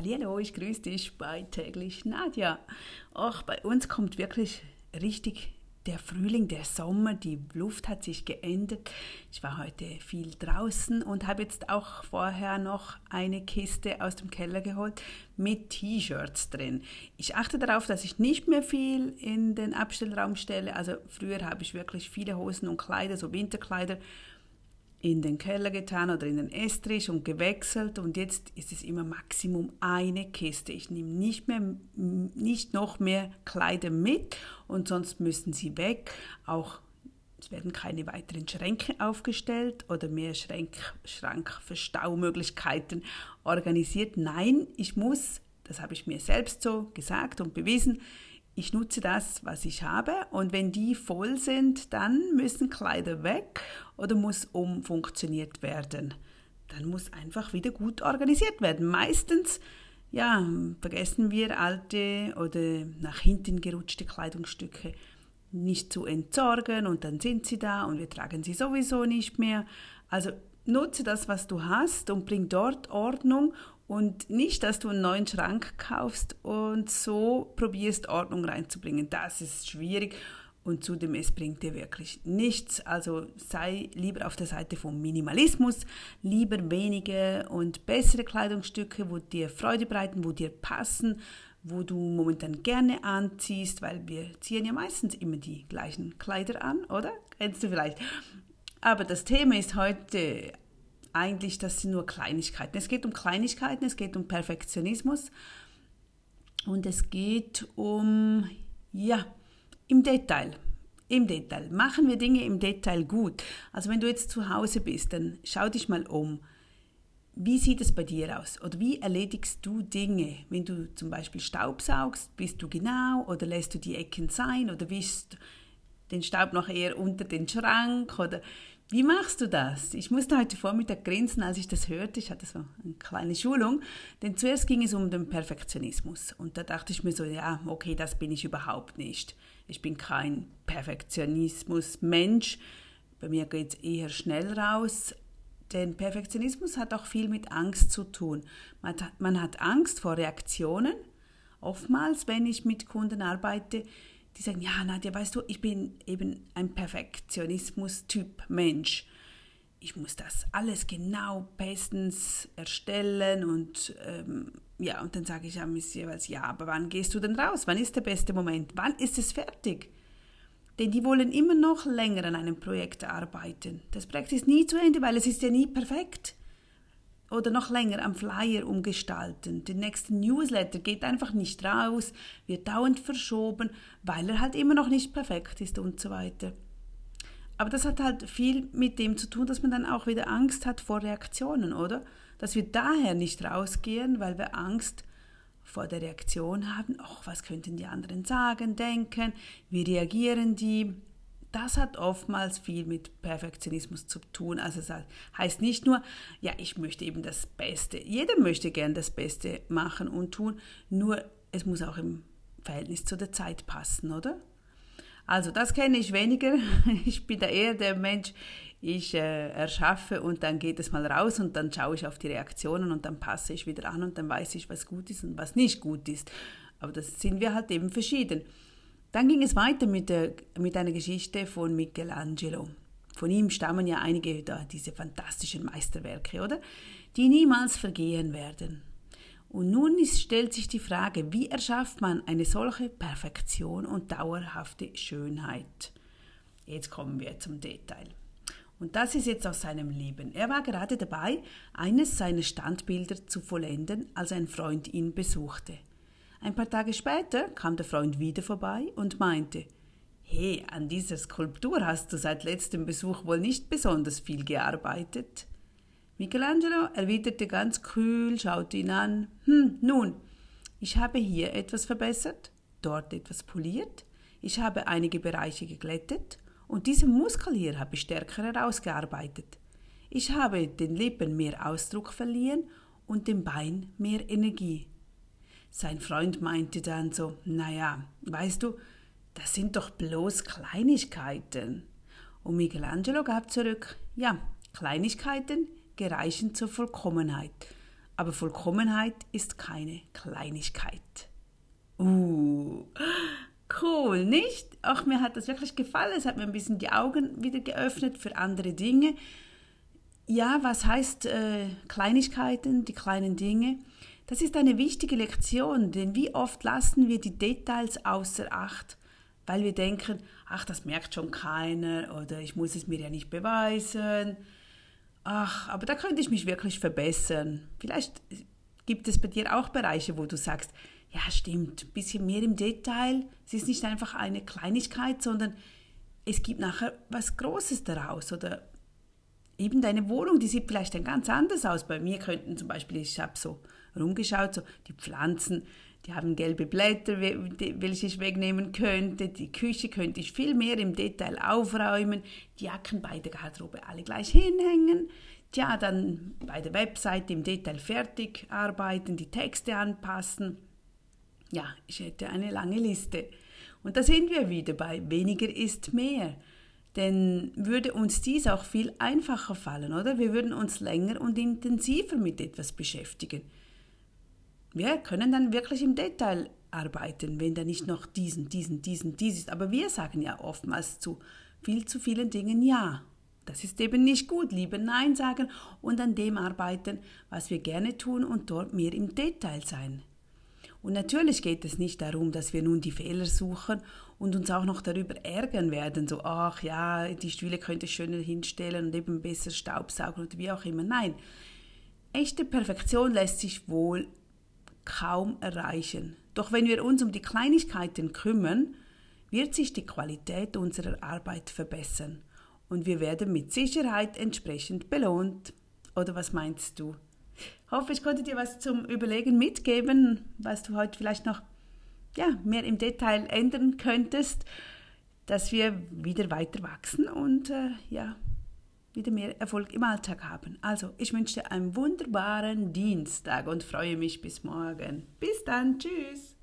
Hallo, ich grüße dich bei täglich Nadja. Och, bei uns kommt wirklich richtig der Frühling, der Sommer, die Luft hat sich geändert. Ich war heute viel draußen und habe jetzt auch vorher noch eine Kiste aus dem Keller geholt mit T-Shirts drin. Ich achte darauf, dass ich nicht mehr viel in den Abstellraum stelle. Also früher habe ich wirklich viele Hosen und Kleider, so Winterkleider in den Keller getan oder in den Estrich und gewechselt und jetzt ist es immer Maximum eine Kiste. Ich nehme nicht mehr nicht noch mehr Kleider mit und sonst müssen sie weg. Auch es werden keine weiteren Schränke aufgestellt oder mehr Schrank, Schrankverstaumöglichkeiten organisiert. Nein, ich muss, das habe ich mir selbst so gesagt und bewiesen, ich nutze das, was ich habe und wenn die voll sind, dann müssen Kleider weg oder muss umfunktioniert werden. Dann muss einfach wieder gut organisiert werden. Meistens ja, vergessen wir alte oder nach hinten gerutschte Kleidungsstücke nicht zu entsorgen und dann sind sie da und wir tragen sie sowieso nicht mehr. Also nutze das, was du hast und bring dort Ordnung und nicht, dass du einen neuen Schrank kaufst und so probierst, Ordnung reinzubringen. Das ist schwierig und zudem es bringt dir wirklich nichts. Also sei lieber auf der Seite vom Minimalismus, lieber wenige und bessere Kleidungsstücke, wo dir Freude bereiten, wo dir passen, wo du momentan gerne anziehst, weil wir ziehen ja meistens immer die gleichen Kleider an, oder? Kennst du vielleicht? Aber das Thema ist heute eigentlich, das sind nur Kleinigkeiten. Es geht um Kleinigkeiten, es geht um Perfektionismus und es geht um, ja, im Detail. Im Detail. Machen wir Dinge im Detail gut. Also wenn du jetzt zu Hause bist, dann schau dich mal um. Wie sieht es bei dir aus? Oder wie erledigst du Dinge? Wenn du zum Beispiel Staub saugst, bist du genau oder lässt du die Ecken sein oder wischst den Staub noch eher unter den Schrank oder wie machst du das? Ich musste heute Vormittag grinsen, als ich das hörte. Ich hatte so eine kleine Schulung. Denn zuerst ging es um den Perfektionismus. Und da dachte ich mir so, ja, okay, das bin ich überhaupt nicht. Ich bin kein Perfektionismus-Mensch. Bei mir geht es eher schnell raus. Denn Perfektionismus hat auch viel mit Angst zu tun. Man hat Angst vor Reaktionen. Oftmals, wenn ich mit Kunden arbeite, die sagen, ja, Nadja, weißt du, ich bin eben ein Perfektionismus-Typ Mensch. Ich muss das alles genau bestens erstellen und ähm, ja, und dann sage ich ja jeweils, ja, aber wann gehst du denn raus? Wann ist der beste Moment? Wann ist es fertig? Denn die wollen immer noch länger an einem Projekt arbeiten. Das Projekt ist nie zu Ende, weil es ist ja nie perfekt oder noch länger am Flyer umgestalten. Der nächste Newsletter geht einfach nicht raus, wird dauernd verschoben, weil er halt immer noch nicht perfekt ist und so weiter. Aber das hat halt viel mit dem zu tun, dass man dann auch wieder Angst hat vor Reaktionen, oder? Dass wir daher nicht rausgehen, weil wir Angst vor der Reaktion haben, ach, was könnten die anderen sagen, denken, wie reagieren die? Das hat oftmals viel mit Perfektionismus zu tun. Also es heißt nicht nur, ja, ich möchte eben das Beste. Jeder möchte gern das Beste machen und tun, nur es muss auch im Verhältnis zu der Zeit passen, oder? Also das kenne ich weniger. Ich bin da eher der Mensch, ich äh, erschaffe und dann geht es mal raus und dann schaue ich auf die Reaktionen und dann passe ich wieder an und dann weiß ich, was gut ist und was nicht gut ist. Aber das sind wir halt eben verschieden. Dann ging es weiter mit, der, mit einer Geschichte von Michelangelo. Von ihm stammen ja einige da, diese fantastischen Meisterwerke, oder? Die niemals vergehen werden. Und nun ist, stellt sich die Frage, wie erschafft man eine solche Perfektion und dauerhafte Schönheit? Jetzt kommen wir zum Detail. Und das ist jetzt aus seinem Leben. Er war gerade dabei, eines seiner Standbilder zu vollenden, als ein Freund ihn besuchte. Ein paar Tage später kam der Freund wieder vorbei und meinte, Hey, an dieser Skulptur hast du seit letztem Besuch wohl nicht besonders viel gearbeitet. Michelangelo erwiderte ganz kühl, schaute ihn an. Hm, nun, ich habe hier etwas verbessert, dort etwas poliert, ich habe einige Bereiche geglättet und diesen Muskel hier habe ich stärker herausgearbeitet. Ich habe den Lippen mehr Ausdruck verliehen und dem Bein mehr Energie. Sein Freund meinte dann so, naja, weißt du, das sind doch bloß Kleinigkeiten. Und Michelangelo gab zurück, ja, Kleinigkeiten gereichen zur Vollkommenheit. aber Vollkommenheit ist keine Kleinigkeit. Uh, cool, nicht? Ach, mir hat das wirklich gefallen. Es hat mir ein bisschen die Augen wieder geöffnet für andere Dinge. Ja, was heißt äh, Kleinigkeiten, die kleinen Dinge? Das ist eine wichtige Lektion, denn wie oft lassen wir die Details außer Acht, weil wir denken, ach, das merkt schon keiner oder ich muss es mir ja nicht beweisen. Ach, aber da könnte ich mich wirklich verbessern. Vielleicht gibt es bei dir auch Bereiche, wo du sagst, ja, stimmt, ein bisschen mehr im Detail. Es ist nicht einfach eine Kleinigkeit, sondern es gibt nachher was Großes daraus oder eben deine Wohnung, die sieht vielleicht dann ganz anders aus. Bei mir könnten zum Beispiel, ich habe so rumgeschaut, so die Pflanzen, die haben gelbe Blätter, welche ich wegnehmen könnte. Die Küche könnte ich viel mehr im Detail aufräumen. Die Jacken bei der Garderobe alle gleich hinhängen. Tja, dann bei der Webseite im Detail fertig arbeiten, die Texte anpassen. Ja, ich hätte eine lange Liste. Und da sind wir wieder bei weniger ist mehr. Denn würde uns dies auch viel einfacher fallen, oder? Wir würden uns länger und intensiver mit etwas beschäftigen. Wir können dann wirklich im Detail arbeiten, wenn da nicht noch diesen, diesen, diesen, dies ist. Aber wir sagen ja oftmals zu viel zu vielen Dingen Ja. Das ist eben nicht gut. Lieber Nein sagen und an dem arbeiten, was wir gerne tun und dort mehr im Detail sein. Und natürlich geht es nicht darum, dass wir nun die Fehler suchen und uns auch noch darüber ärgern werden, so, ach ja, die Stühle könnte ich schöner hinstellen und eben besser staubsaugen oder wie auch immer. Nein, echte Perfektion lässt sich wohl kaum erreichen. Doch wenn wir uns um die Kleinigkeiten kümmern, wird sich die Qualität unserer Arbeit verbessern und wir werden mit Sicherheit entsprechend belohnt. Oder was meinst du? Hoffe, ich konnte dir was zum Überlegen mitgeben, was du heute vielleicht noch ja, mehr im Detail ändern könntest, dass wir wieder weiter wachsen und äh, ja, wieder mehr Erfolg im Alltag haben. Also, ich wünsche dir einen wunderbaren Dienstag und freue mich bis morgen. Bis dann, tschüss.